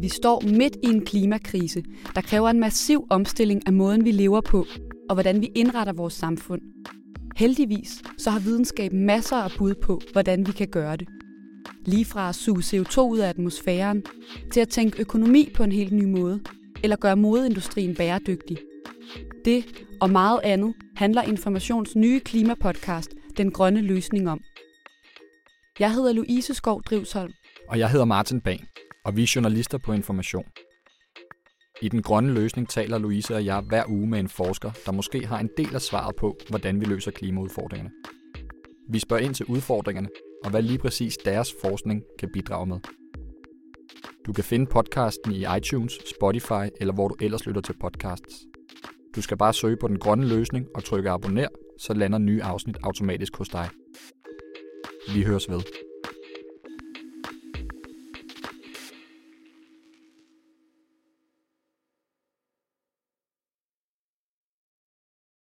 Vi står midt i en klimakrise, der kræver en massiv omstilling af måden, vi lever på, og hvordan vi indretter vores samfund. Heldigvis så har videnskaben masser af bud på, hvordan vi kan gøre det. Lige fra at suge CO2 ud af atmosfæren, til at tænke økonomi på en helt ny måde, eller gøre modeindustrien bæredygtig. Det og meget andet handler Informations nye klimapodcast Den Grønne Løsning om. Jeg hedder Louise Skov Drivsholm. Og jeg hedder Martin Bang, og vi er journalister på Information. I Den Grønne Løsning taler Louise og jeg hver uge med en forsker, der måske har en del af svaret på, hvordan vi løser klimaudfordringerne. Vi spørger ind til udfordringerne, og hvad lige præcis deres forskning kan bidrage med. Du kan finde podcasten i iTunes, Spotify eller hvor du ellers lytter til podcasts. Du skal bare søge på den grønne løsning og trykke abonner, så lander nye afsnit automatisk hos dig. Vi høres ved.